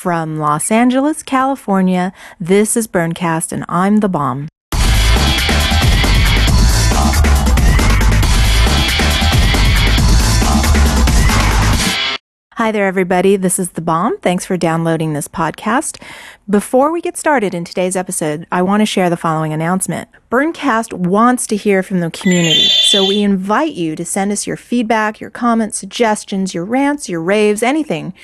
From Los Angeles, California, this is Burncast, and I'm the bomb. Hi there, everybody. This is The Bomb. Thanks for downloading this podcast. Before we get started in today's episode, I want to share the following announcement. Burncast wants to hear from the community, so we invite you to send us your feedback, your comments, suggestions, your rants, your raves, anything.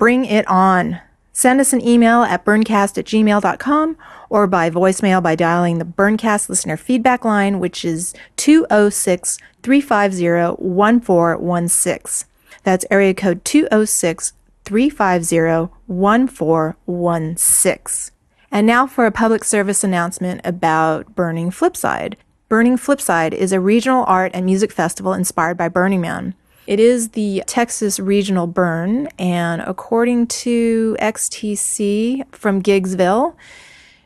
Bring it on. Send us an email at burncast at gmail.com or by voicemail by dialing the Burncast listener feedback line, which is 206 350 1416. That's area code 206 350 1416. And now for a public service announcement about Burning Flipside. Burning Flipside is a regional art and music festival inspired by Burning Man. It is the Texas Regional Burn, and according to XTC from Gigsville,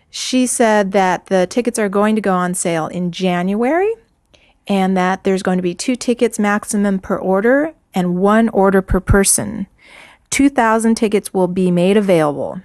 she said that the tickets are going to go on sale in January and that there's going to be two tickets maximum per order and one order per person. 2,000 tickets will be made available.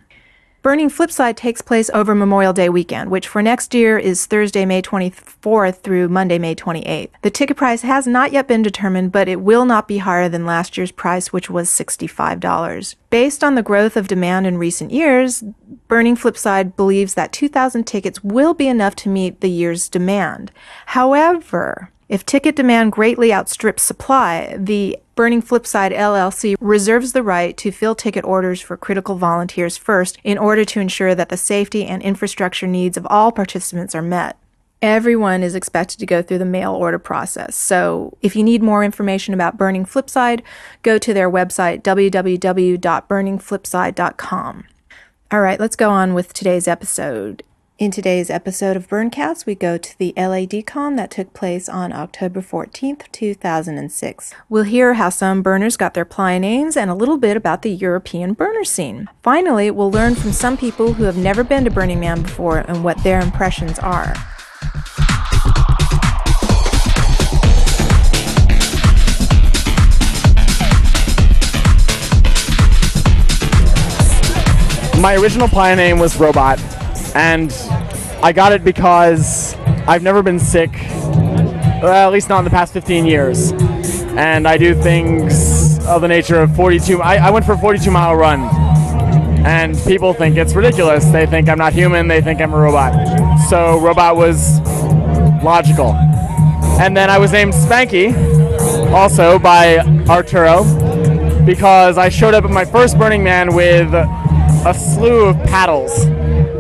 Burning Flipside takes place over Memorial Day weekend, which for next year is Thursday, May 24th through Monday, May 28th. The ticket price has not yet been determined, but it will not be higher than last year's price, which was $65. Based on the growth of demand in recent years, Burning Flipside believes that 2,000 tickets will be enough to meet the year's demand. However, if ticket demand greatly outstrips supply, the Burning Flipside LLC reserves the right to fill ticket orders for critical volunteers first in order to ensure that the safety and infrastructure needs of all participants are met. Everyone is expected to go through the mail order process. So if you need more information about Burning Flipside, go to their website, www.burningflipside.com. All right, let's go on with today's episode. In today's episode of Burncast, we go to the LADCon that took place on October 14th, 2006. We'll hear how some burners got their playa names and a little bit about the European burner scene. Finally, we'll learn from some people who have never been to Burning Man before and what their impressions are. My original playa name was Robot, and I got it because I've never been sick, well, at least not in the past 15 years. And I do things of the nature of 42. I, I went for a 42 mile run, and people think it's ridiculous. They think I'm not human, they think I'm a robot. So, Robot was logical. And then I was named Spanky, also by Arturo, because I showed up at my first Burning Man with a slew of paddles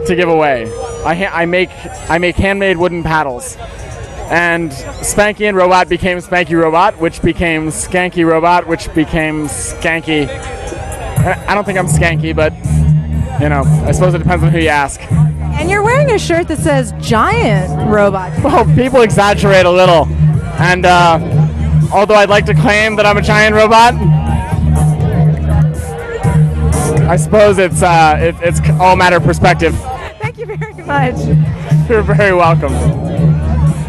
to give away. I, ha- I make I make handmade wooden paddles, and Spanky and Robot became Spanky Robot, which became Skanky Robot, which became Skanky. I don't think I'm skanky, but you know, I suppose it depends on who you ask. And you're wearing a shirt that says Giant Robot. Well, people exaggerate a little, and uh, although I'd like to claim that I'm a giant robot, I suppose it's uh, it, it's all matter of perspective. Thank you very much. You're very welcome.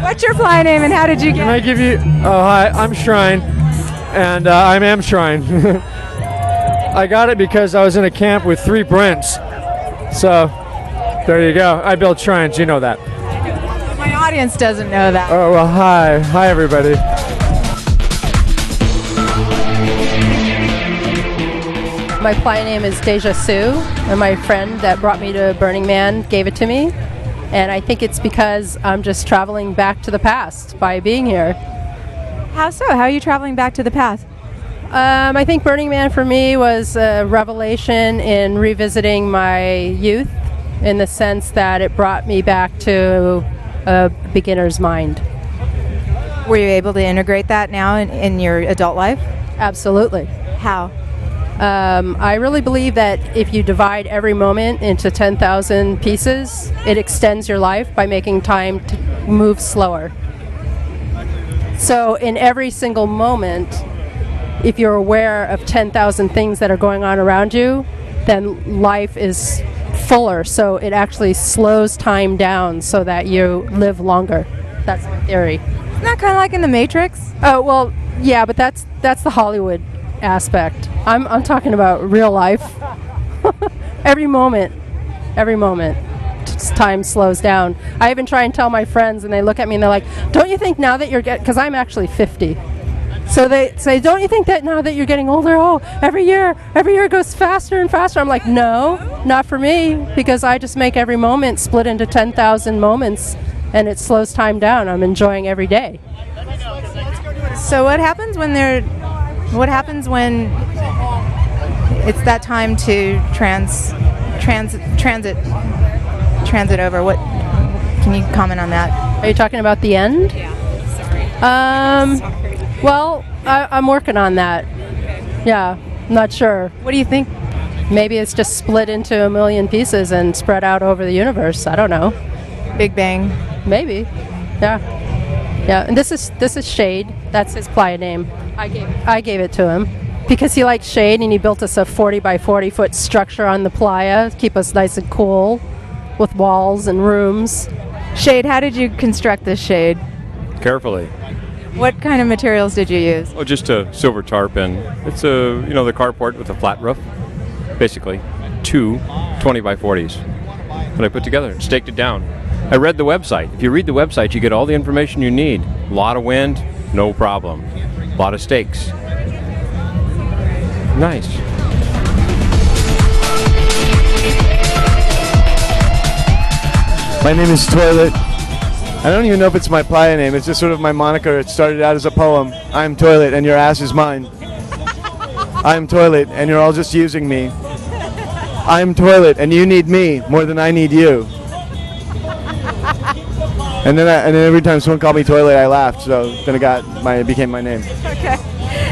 What's your playa name and how did you get? Can I give you? Oh hi, I'm Shrine, and uh, I'm Am Shrine. I got it because I was in a camp with three Brents. So there you go. I build shrines. You know that. My audience doesn't know that. Oh well. Hi. Hi everybody. My playa name is Deja Sue, and my friend that brought me to Burning Man gave it to me. And I think it's because I'm just traveling back to the past by being here. How so? How are you traveling back to the past? Um, I think Burning Man for me was a revelation in revisiting my youth in the sense that it brought me back to a beginner's mind. Were you able to integrate that now in, in your adult life? Absolutely. How? Um, I really believe that if you divide every moment into 10,000 pieces, it extends your life by making time to move slower. So, in every single moment, if you're aware of 10,000 things that are going on around you, then life is fuller. So, it actually slows time down so that you live longer. That's my theory. Isn't that kind of like in The Matrix? Oh well, yeah, but that's that's the Hollywood aspect. I'm I'm talking about real life. every moment, every moment. Time slows down. I even try and tell my friends, and they look at me and they're like, "Don't you think now that you're getting?" Because I'm actually 50. So they say, "Don't you think that now that you're getting older, oh, every year, every year goes faster and faster?" I'm like, "No, not for me, because I just make every moment split into 10,000 moments, and it slows time down. I'm enjoying every day." So what happens when they're what happens when it's that time to trans transit transit transit over? What can you comment on that? Are you talking about the end? Yeah. Um. Well, I, I'm working on that. Yeah, not sure. What do you think? Maybe it's just split into a million pieces and spread out over the universe. I don't know. Big Bang. Maybe. Yeah. Yeah. And this is this is Shade. That's his playa name. I gave I gave it to him because he likes shade and he built us a 40 by 40 foot structure on the playa to keep us nice and cool with walls and rooms. Shade. How did you construct this shade? carefully. What kind of materials did you use? Oh, just a silver tarp, and it's a you know the carport with a flat roof, basically, two 20 by 40s that I put together and staked it down. I read the website. If you read the website, you get all the information you need. A lot of wind, no problem. A lot of stakes. Nice. My name is Toilet. I don't even know if it's my playa name. It's just sort of my moniker. It started out as a poem. I'm Toilet and your ass is mine. I'm Toilet and you're all just using me. I'm Toilet and you need me more than I need you. And then, I, and then every time someone called me Toilet, I laughed. So then it got my, it became my name. Okay.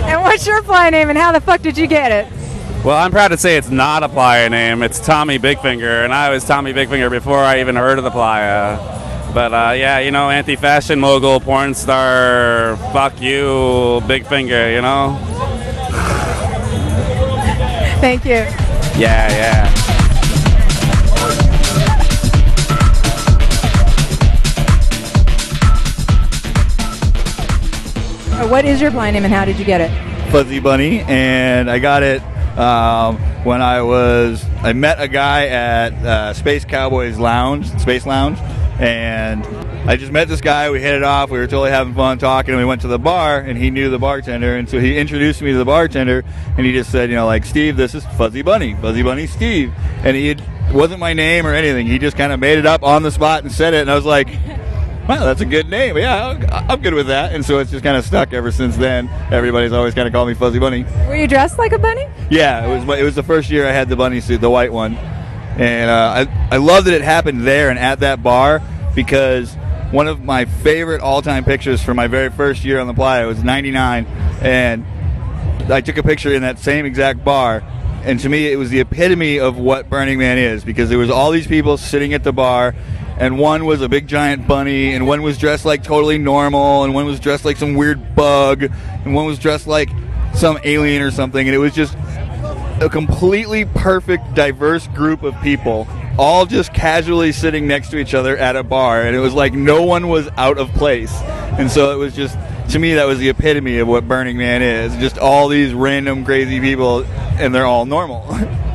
And what's your playa name and how the fuck did you get it? Well, I'm proud to say it's not a playa name. It's Tommy Bigfinger, and I was Tommy Bigfinger before I even heard of the playa. But uh, yeah, you know, anti-fashion mogul, porn star, fuck you, big finger, you know? Thank you. Yeah, yeah. What is your blind name and how did you get it? Fuzzy Bunny, and I got it um, when I was. I met a guy at uh, Space Cowboys Lounge, Space Lounge, and I just met this guy. We hit it off. We were totally having fun talking, and we went to the bar, and he knew the bartender, and so he introduced me to the bartender, and he just said, you know, like Steve, this is Fuzzy Bunny, Fuzzy Bunny Steve, and he had, wasn't my name or anything. He just kind of made it up on the spot and said it, and I was like. Wow, that's a good name. Yeah, I'm- good with that. And so it's just kind of stuck ever since then. Everybody's always kind of called me Fuzzy Bunny. Were you dressed like a bunny? Yeah, it was it was the first year I had the bunny suit, the white one, and uh, I I love that it happened there and at that bar because one of my favorite all time pictures from my very first year on the playa was '99, and I took a picture in that same exact bar. And to me, it was the epitome of what Burning Man is because there was all these people sitting at the bar, and one was a big giant bunny, and one was dressed like totally normal, and one was dressed like some weird bug, and one was dressed like some alien or something, and it was just a completely perfect, diverse group of people, all just casually sitting next to each other at a bar, and it was like no one was out of place. And so it was just, to me, that was the epitome of what Burning Man is just all these random crazy people, and they're all normal.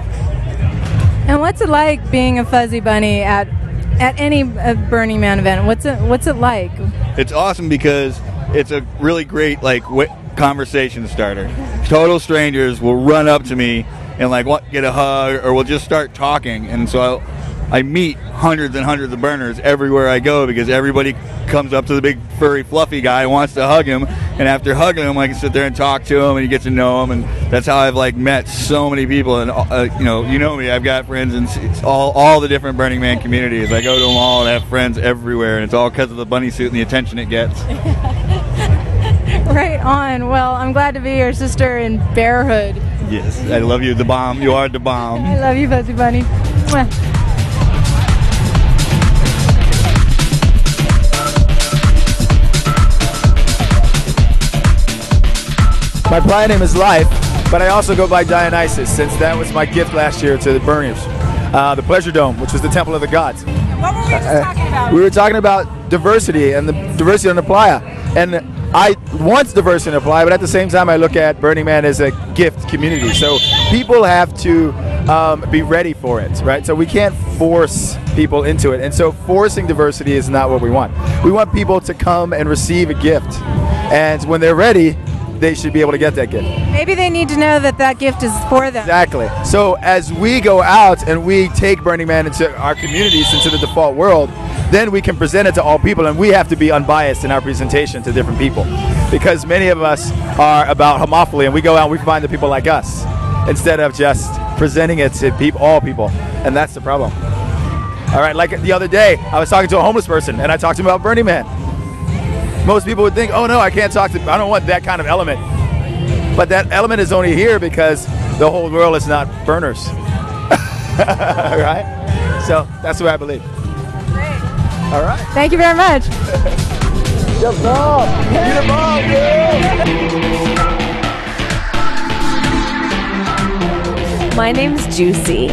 And what's it like being a fuzzy bunny at at any uh, Burning Man event? What's it What's it like? it's awesome because it's a really great like conversation starter. Total strangers will run up to me and like want get a hug or we'll just start talking, and so I'll, I meet hundreds and hundreds of burners everywhere I go because everybody comes up to the big furry fluffy guy wants to hug him, and after hugging him, I can sit there and talk to him and you get to know him, and that's how I've like met so many people, and uh, you know you know me, I've got friends in all all the different Burning Man communities. I go to them all and have friends everywhere, and it's all because of the bunny suit and the attention it gets. Right on. Well, I'm glad to be your sister in bearhood. Yes, I love you, the bomb. You are the bomb. I love you, fuzzy bunny. Mwah. My playa name is Life, but I also go by Dionysus since that was my gift last year to the burners. Uh, the Pleasure Dome, which was the temple of the gods. What were we just talking about? We were talking about diversity and the diversity on the playa. And I want diversity on the playa, but at the same time, I look at Burning Man as a gift community. So people have to um, be ready for it, right? So we can't force people into it, and so forcing diversity is not what we want. We want people to come and receive a gift, and when they're ready, they should be able to get that gift. Maybe they need to know that that gift is for them. Exactly. So as we go out and we take Burning Man into our communities, into the default world, then we can present it to all people, and we have to be unbiased in our presentation to different people, because many of us are about homophily, and we go out and we find the people like us instead of just presenting it to all people, and that's the problem. All right, like the other day, I was talking to a homeless person, and I talked to him about Burning Man. Most people would think, "Oh no, I can't talk to. I don't want that kind of element." But that element is only here because the whole world is not burners. right? So that's what I believe. All right. Thank you very much. Good ball. Get the ball, girl. My name's Juicy.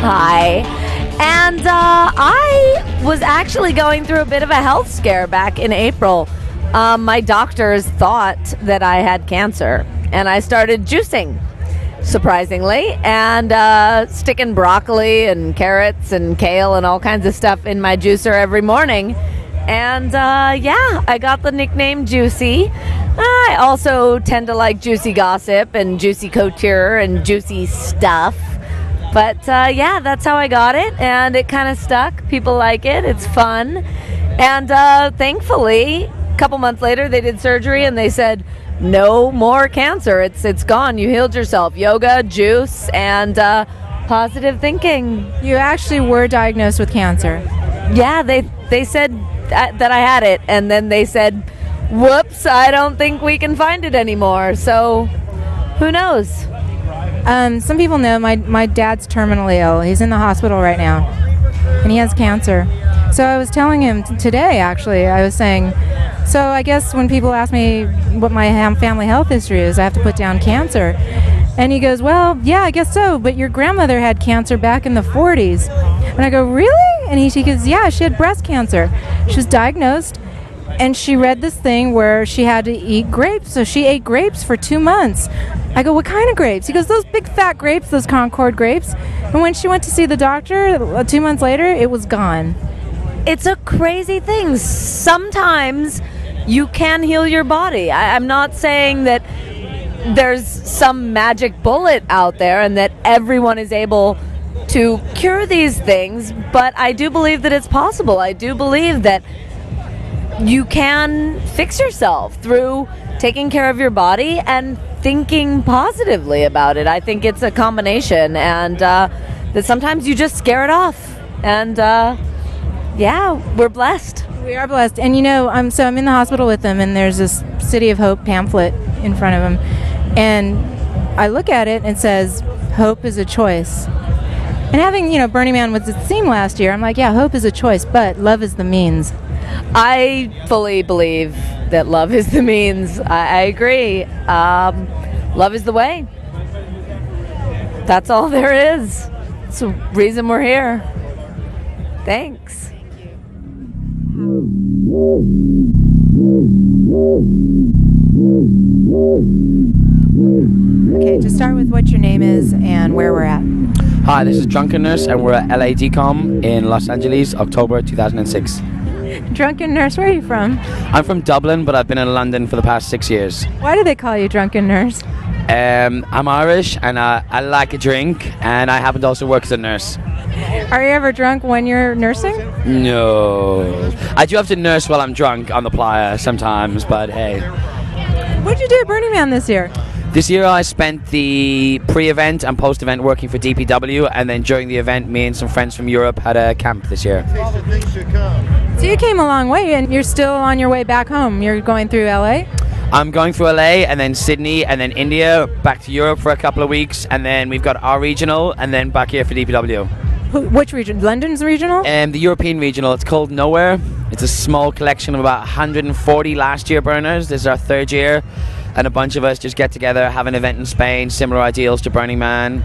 Hi. And uh, I was actually going through a bit of a health scare back in April. Um, my doctors thought that I had cancer, and I started juicing, surprisingly, and uh, sticking broccoli and carrots and kale and all kinds of stuff in my juicer every morning. And uh, yeah, I got the nickname Juicy. I also tend to like juicy gossip and juicy couture and juicy stuff. But uh, yeah, that's how I got it, and it kind of stuck. People like it, it's fun. And uh, thankfully, a couple months later, they did surgery and they said, no more cancer. It's, it's gone. You healed yourself. Yoga, juice, and uh, positive thinking. You actually were diagnosed with cancer. Yeah, they, they said that, that I had it, and then they said, whoops, I don't think we can find it anymore. So who knows? Um, some people know my, my dad's terminally ill. He's in the hospital right now, and he has cancer. So I was telling him t- today, actually, I was saying, so I guess when people ask me what my ham- family health history is, I have to put down cancer. And he goes, well, yeah, I guess so, but your grandmother had cancer back in the 40s. And I go, really? And he, he goes, yeah, she had breast cancer. She was diagnosed and she read this thing where she had to eat grapes. So she ate grapes for two months. I go, what kind of grapes? He goes, those big fat grapes, those Concord grapes. And when she went to see the doctor uh, two months later, it was gone. It's a crazy thing. Sometimes you can heal your body. I, I'm not saying that there's some magic bullet out there and that everyone is able to cure these things, but I do believe that it's possible. I do believe that you can fix yourself through taking care of your body and thinking positively about it. I think it's a combination, and uh, that sometimes you just scare it off. And uh, yeah, we're blessed. We are blessed. And you know, I'm so I'm in the hospital with him, and there's this City of Hope pamphlet in front of him, and I look at it and it says, "Hope is a choice." And having you know Burning Man was its theme last year, I'm like, yeah, hope is a choice, but love is the means. I fully believe that love is the means. I, I agree. Um, love is the way. That's all there is. It's the reason we're here. Thanks. Okay, to start with what your name is and where we're at. Hi, this is Drunken Nurse, and we're at LADCOM in Los Angeles, October 2006. Drunken Nurse, where are you from? I'm from Dublin, but I've been in London for the past six years. Why do they call you Drunken Nurse? Um, I'm Irish, and uh, I like a drink, and I happen to also work as a nurse. Are you ever drunk when you're nursing? No. I do have to nurse while I'm drunk on the playa sometimes, but hey. What did you do at Burning Man this year? This year I spent the pre-event and post-event working for DPW, and then during the event, me and some friends from Europe had a camp this year. So you came a long way and you're still on your way back home. You're going through LA? I'm going through LA and then Sydney and then India, back to Europe for a couple of weeks, and then we've got our regional, and then back here for DPW. Which region? London's regional? Um, the European regional, it's called Nowhere. It's a small collection of about 140 last year burners. This is our third year, and a bunch of us just get together, have an event in Spain, similar ideals to Burning Man.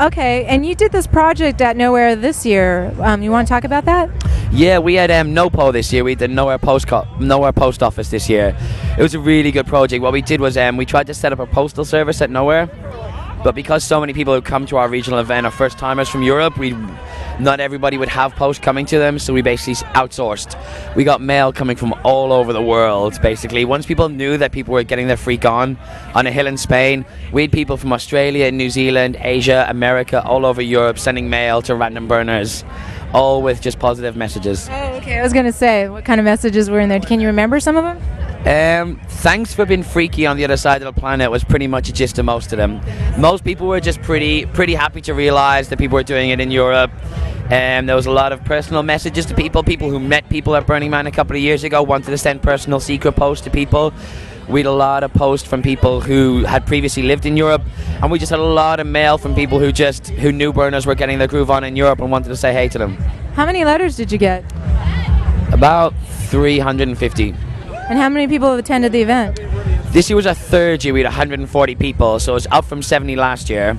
Okay, and you did this project at Nowhere this year. Um, you want to talk about that? Yeah, we had um, NOPO this year. We did Nowhere Post Co- Nowhere Post Office this year. It was a really good project. What we did was um, we tried to set up a postal service at Nowhere, But because so many people who come to our regional event are first timers from Europe, we not everybody would have posts coming to them, so we basically outsourced. We got mail coming from all over the world, basically. Once people knew that people were getting their freak on on a hill in Spain, we had people from Australia, New Zealand, Asia, America, all over Europe sending mail to random burners, all with just positive messages. Oh, okay. I was going to say, what kind of messages were in there? Can you remember some of them? Um, thanks for being freaky on the other side of the planet was pretty much a gist of most of them. Most people were just pretty pretty happy to realize that people were doing it in Europe. Um, there was a lot of personal messages to people. People who met people at Burning Man a couple of years ago wanted to send personal secret posts to people. We had a lot of posts from people who had previously lived in Europe, and we just had a lot of mail from people who just who knew burners were getting their groove on in Europe and wanted to say hey to them. How many letters did you get? About 350. And how many people have attended the event? This year was our third year. We had 140 people, so it's up from 70 last year.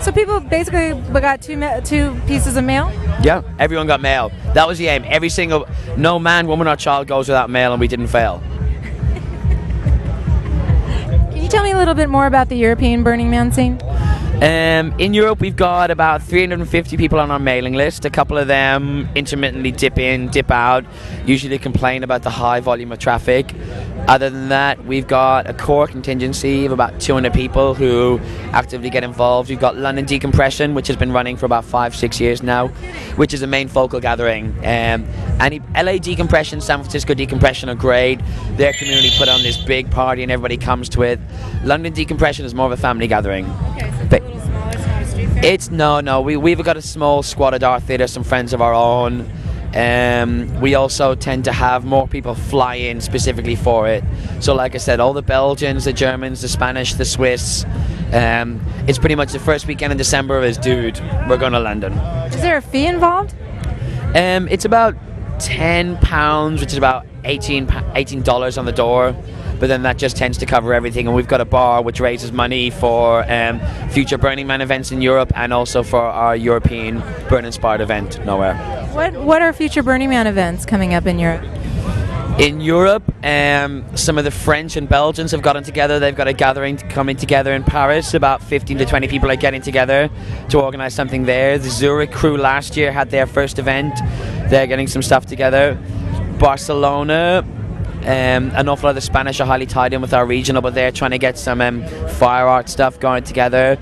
So people basically got two ma- two pieces of mail. Yeah, everyone got mail. That was the aim. Every single, no man, woman, or child goes without mail, and we didn't fail. Can you tell me a little bit more about the European Burning Man scene? Um, in Europe, we've got about 350 people on our mailing list. A couple of them intermittently dip in, dip out. Usually, complain about the high volume of traffic. Other than that, we've got a core contingency of about 200 people who actively get involved. We've got London Decompression, which has been running for about five, six years now, which is a main focal gathering. Um, and LA Decompression, San Francisco Decompression are great. Their community put on this big party and everybody comes to it. London Decompression is more of a family gathering. But it's no, no. We we've got a small squad at our theatre, some friends of our own. Um, we also tend to have more people fly in specifically for it. So, like I said, all the Belgians, the Germans, the Spanish, the Swiss. Um, it's pretty much the first weekend in December is, dude, we're going to London. Is there a fee involved? Um, it's about ten pounds, which is about 18 dollars on the door. But then that just tends to cover everything, and we've got a bar which raises money for um, future Burning Man events in Europe and also for our European Burn Inspired event, Nowhere. What What are future Burning Man events coming up in Europe? In Europe, um, some of the French and Belgians have gotten together. They've got a gathering coming together in Paris. About 15 to 20 people are getting together to organize something there. The Zurich crew last year had their first event. They're getting some stuff together. Barcelona, um, an awful lot of the Spanish are highly tied in with our regional, but they're trying to get some um, fire art stuff going together.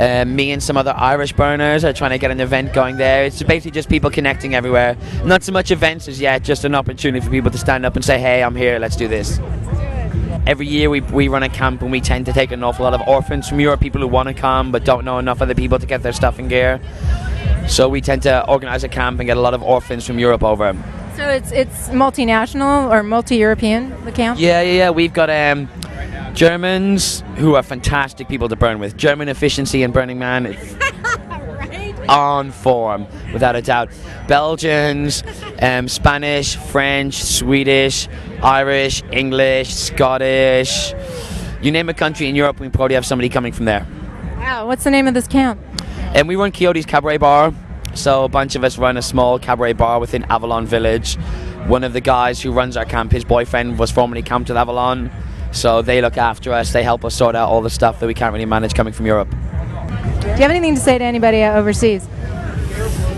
Uh, me and some other Irish burners are trying to get an event going there. It's basically just people connecting everywhere. Not so much events as yet, just an opportunity for people to stand up and say, hey, I'm here, let's do this. Every year we, we run a camp and we tend to take an awful lot of orphans from Europe, people who want to come but don't know enough other people to get their stuff and gear. So we tend to organize a camp and get a lot of orphans from Europe over. So it's it's multinational or multi-European the camp. Yeah, yeah, yeah. We've got um, Germans who are fantastic people to burn with. German efficiency in Burning Man is on form, without a doubt. Belgians, um, Spanish, French, Swedish, Irish, English, Scottish. You name a country in Europe, we probably have somebody coming from there. Wow, what's the name of this camp? And we run Coyote's Cabaret Bar. So a bunch of us run a small cabaret bar within Avalon Village. One of the guys who runs our camp, his boyfriend was formerly camped at Avalon. So they look after us. They help us sort out all the stuff that we can't really manage coming from Europe. Do you have anything to say to anybody uh, overseas?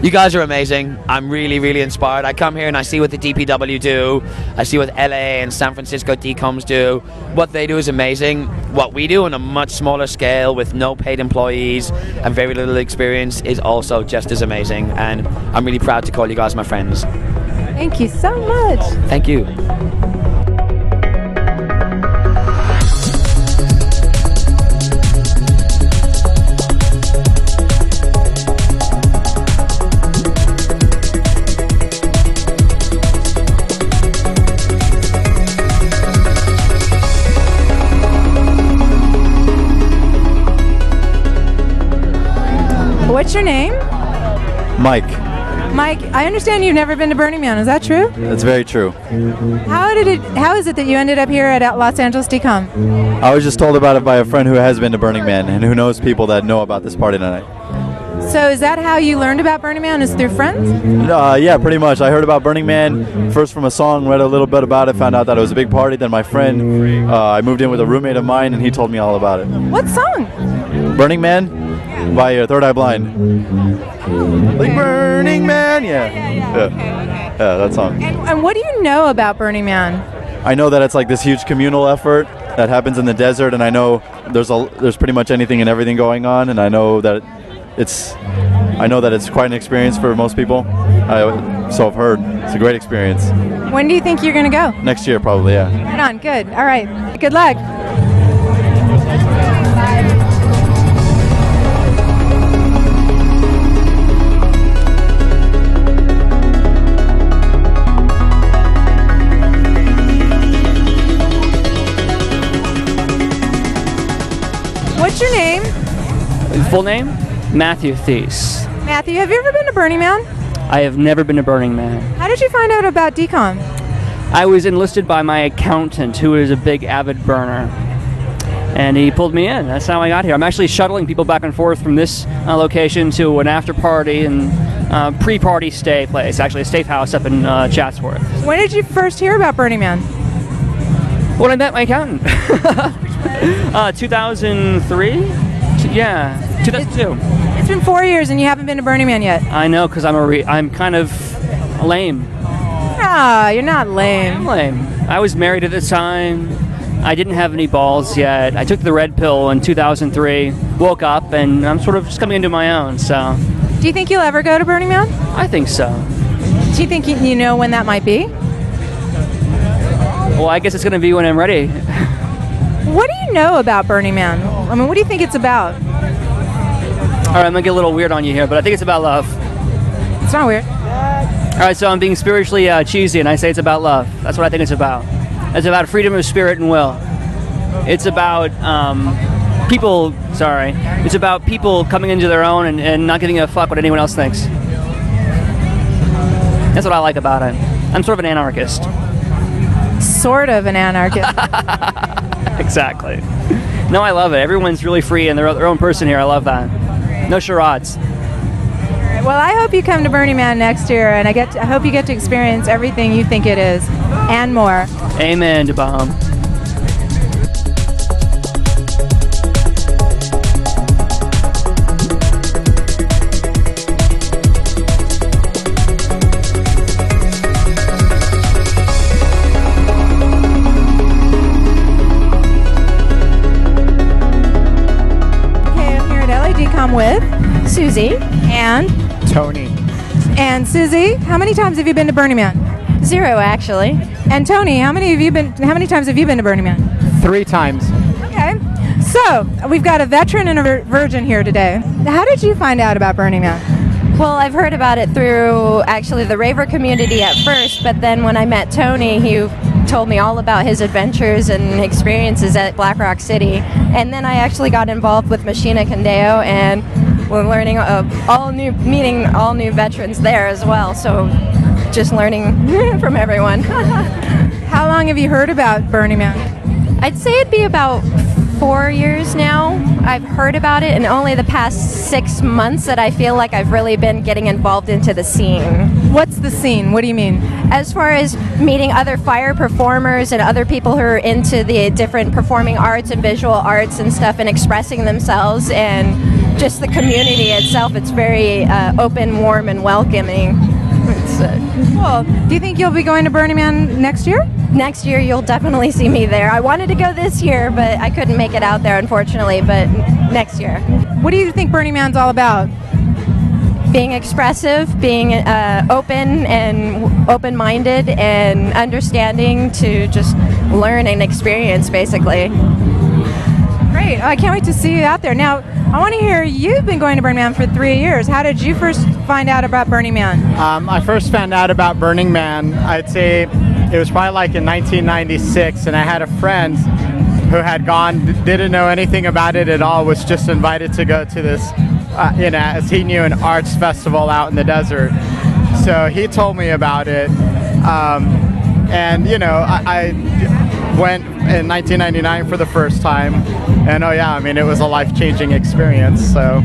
You guys are amazing. I'm really, really inspired. I come here and I see what the DPW do. I see what LA and San Francisco DCOMs do. What they do is amazing. What we do on a much smaller scale with no paid employees and very little experience is also just as amazing. And I'm really proud to call you guys my friends. Thank you so much. Thank you. What's your name? Mike. Mike, I understand you've never been to Burning Man. Is that true? That's very true. How did it? How is it that you ended up here at Los Angeles DCOM? I was just told about it by a friend who has been to Burning Man and who knows people that know about this party tonight. So is that how you learned about Burning Man? Is through friends? Uh, yeah, pretty much. I heard about Burning Man first from a song, read a little bit about it, found out that it was a big party. Then my friend, uh, I moved in with a roommate of mine, and he told me all about it. What song? Burning Man by uh, Third Eye Blind. Like Burning Man, yeah. Yeah, yeah, that song. And what do you know about Burning Man? I know that it's like this huge communal effort that happens in the desert, and I know there's a there's pretty much anything and everything going on, and I know that it's I know that it's quite an experience for most people. I, so I've heard it's a great experience. When do you think you're going to go? Next year, probably, yeah. Right on. Good. All right. Good luck. Full name? Matthew Thies. Matthew, have you ever been to Burning Man? I have never been to Burning Man. How did you find out about decon? I was enlisted by my accountant, who is a big avid burner. And he pulled me in. That's how I got here. I'm actually shuttling people back and forth from this uh, location to an after party and uh, pre party stay place, actually, a safe house up in uh, Chatsworth. When did you first hear about Burning Man? When I met my accountant. uh, 2003? Yeah, 2002. It's been four years and you haven't been to Burning Man yet. I know, because I'm a re- I'm kind of lame. Ah, you're not lame. I'm lame. I was married at the time. I didn't have any balls yet. I took the red pill in 2003. Woke up, and I'm sort of just coming into my own. So, Do you think you'll ever go to Burning Man? I think so. Do you think you, you know when that might be? Well, I guess it's going to be when I'm ready. What do you know about Burning Man? I mean, what do you think it's about? All right, I'm gonna get a little weird on you here, but I think it's about love. It's not weird. All right, so I'm being spiritually uh, cheesy, and I say it's about love. That's what I think it's about. It's about freedom of spirit and will. It's about um, people. Sorry, it's about people coming into their own and, and not giving a fuck what anyone else thinks. That's what I like about it. I'm sort of an anarchist. Sort of an anarchist. exactly. No, I love it. Everyone's really free and their, their own person here. I love that. No charades. well, I hope you come to Burning Man next year, and I get. To, I hope you get to experience everything you think it is, and more. Amen to LADCom with Susie and Tony. and Susie. How many times have you been to Burning Man? Zero, actually. And Tony, how many have you been? How many times have you been to Burning Man? Three times. Okay. So we've got a veteran and a virgin here today. How did you find out about Burning Man? Well, I've heard about it through actually the raver community at first, but then when I met Tony, he told me all about his adventures and experiences at Black Rock City. And then I actually got involved with Machina Condeo and we're learning uh, all new, meeting all new veterans there as well. So just learning from everyone. How long have you heard about Burning Man? I'd say it'd be about four years now. I've heard about it, and only the past six months that I feel like I've really been getting involved into the scene. What's the scene? What do you mean? As far as meeting other fire performers and other people who are into the different performing arts and visual arts and stuff and expressing themselves and just the community itself, it's very uh, open, warm, and welcoming. It's, uh, Cool. Do you think you'll be going to Burning Man next year? Next year you'll definitely see me there. I wanted to go this year, but I couldn't make it out there unfortunately. But next year, What do you think Burning Man's all about? being expressive, being uh, open and open-minded, and understanding to just learn and experience, basically. Great. I can't wait to see you out there. Now, I want to hear you've been going to Burning Man for three years. How did you first find out about Burning Man? Um, I first found out about Burning Man, I'd say it was probably like in 1996, and I had a friend who had gone, didn't know anything about it at all, was just invited to go to this, uh, you know, as he knew, an arts festival out in the desert. So he told me about it, um, and you know, I, I went in 1999 for the first time, and oh yeah, I mean, it was a life-changing experience. So.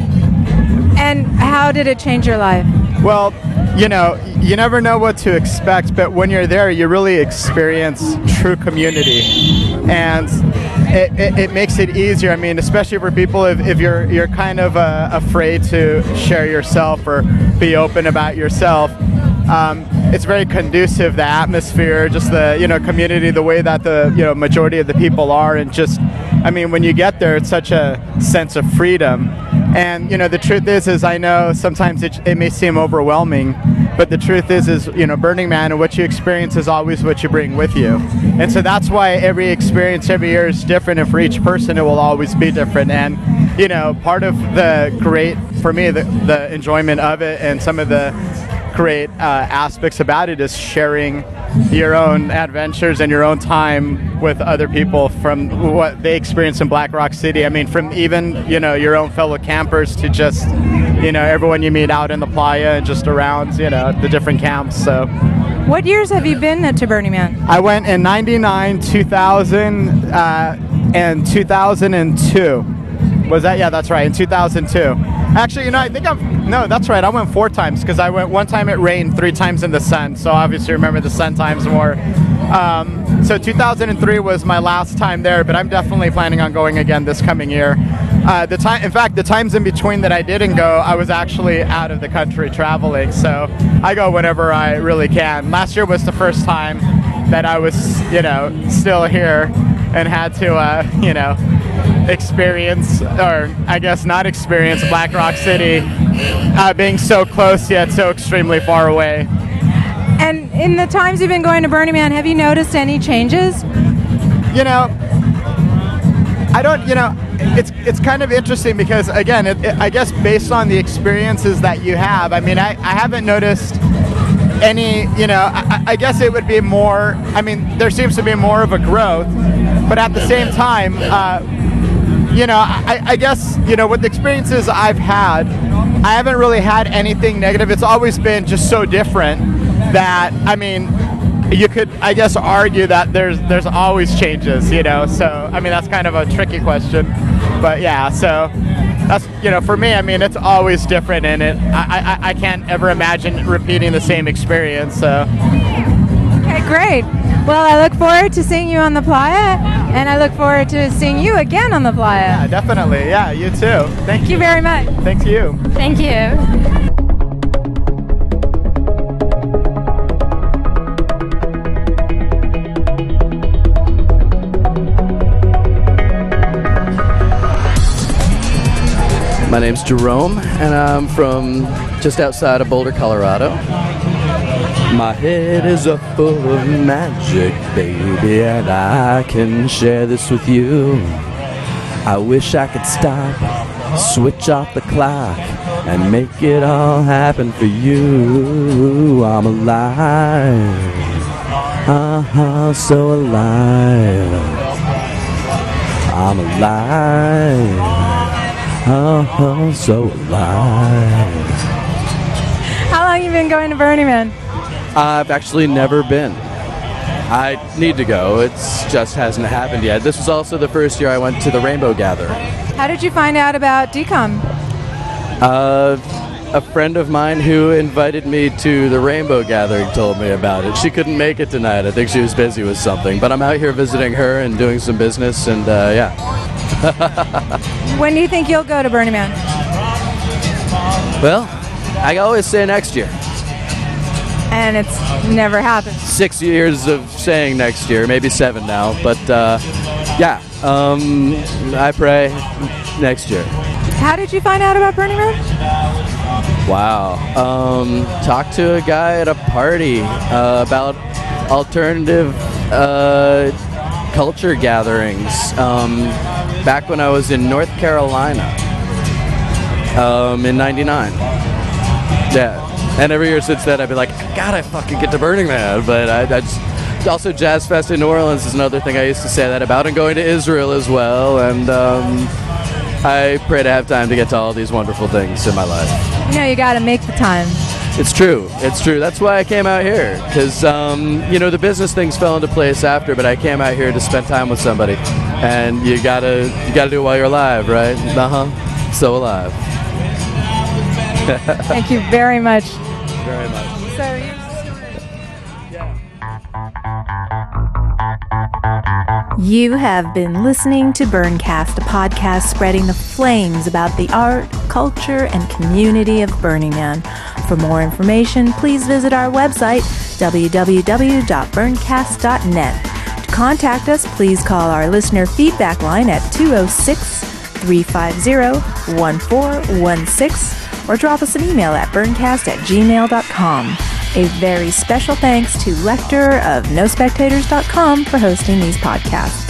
And how did it change your life? Well, you know, you never know what to expect, but when you're there, you really experience true community. And it, it, it makes it easier. I mean, especially for people if, if you're you're kind of uh, afraid to share yourself or be open about yourself. Um, it's very conducive. The atmosphere, just the you know community, the way that the you know majority of the people are, and just I mean, when you get there, it's such a sense of freedom. And you know, the truth is, is I know sometimes it, it may seem overwhelming, but the truth is, is you know, Burning Man and what you experience is always what you bring with you. And so that's why every experience every year is different, and for each person, it will always be different. And you know, part of the great for me, the, the enjoyment of it, and some of the great uh, aspects about it is sharing your own adventures and your own time with other people from what they experience in Black Rock City. I mean, from even you know your own fellow campers to just you know everyone you meet out in the playa and just around you know the different camps. So. What years have you been to Burning Man? I went in 99, 2000, uh, and 2002. Was that? Yeah, that's right. In 2002. Actually, you know, I think I'm. No, that's right. I went four times because I went one time it rained, three times in the sun. So obviously, remember the sun times more. Um, so 2003 was my last time there, but I'm definitely planning on going again this coming year. Uh, the time, in fact, the times in between that I didn't go, I was actually out of the country traveling. So I go whenever I really can. Last year was the first time that I was, you know, still here and had to, uh, you know, experience, or I guess not experience, Black Rock City uh, being so close yet so extremely far away. And in the times you've been going to Burning Man, have you noticed any changes? You know, I don't, you know, it's it's kind of interesting because again, it, it, I guess based on the experiences that you have, I mean, I, I haven't noticed any, you know, I, I guess it would be more. I mean, there seems to be more of a growth, but at the same time, uh, you know, I, I guess you know with the experiences I've had, I haven't really had anything negative. It's always been just so different that I mean, you could I guess argue that there's there's always changes, you know. So I mean that's kind of a tricky question, but yeah. So that's you know for me I mean it's always different and it I I, I can't ever imagine repeating the same experience. So. Okay, great. Well, I look forward to seeing you on the playa, and I look forward to seeing you again on the playa. Yeah, definitely. Yeah, you too. Thank, Thank you very much. Thank you. Thank you. My name's Jerome, and I'm from just outside of Boulder, Colorado. My head is full of magic, baby, and I can share this with you. I wish I could stop, switch off the clock, and make it all happen for you. I'm alive, uh-huh, so alive. I'm alive. Oh, so alive. How long you been going to Burning Man? I've actually never been. I need to go. It just hasn't happened yet. This was also the first year I went to the Rainbow Gathering. How did you find out about DCOM? Uh, a friend of mine who invited me to the Rainbow Gathering told me about it. She couldn't make it tonight. I think she was busy with something. But I'm out here visiting her and doing some business, and uh, yeah. when do you think you'll go to Burning Man? Well, I always say next year. And it's never happened. Six years of saying next year, maybe seven now. But uh, yeah, um, I pray next year. How did you find out about Burning Man? Wow. Um, talked to a guy at a party uh, about alternative uh, culture gatherings um, back when I was in North Carolina um, in 99. Yeah. And every year since then, I've been like, God, I fucking get to Burning Man. But I, I just. Also, Jazz Fest in New Orleans is another thing I used to say that about, and going to Israel as well. And um, I pray to have time to get to all these wonderful things in my life. You know, you got to make the time. It's true. It's true. That's why I came out here because um, you know the business things fell into place after, but I came out here to spend time with somebody, and you gotta you gotta do it while you're alive, right? Uh huh. So alive. Thank you very much. Very much. So, You have been listening to Burncast, a podcast spreading the flames about the art, culture, and community of Burning Man. For more information, please visit our website, www.burncast.net. To contact us, please call our listener feedback line at 206 350 1416 or drop us an email at burncast at gmail.com. A very special thanks to Lecter of NoSpectators.com for hosting these podcasts.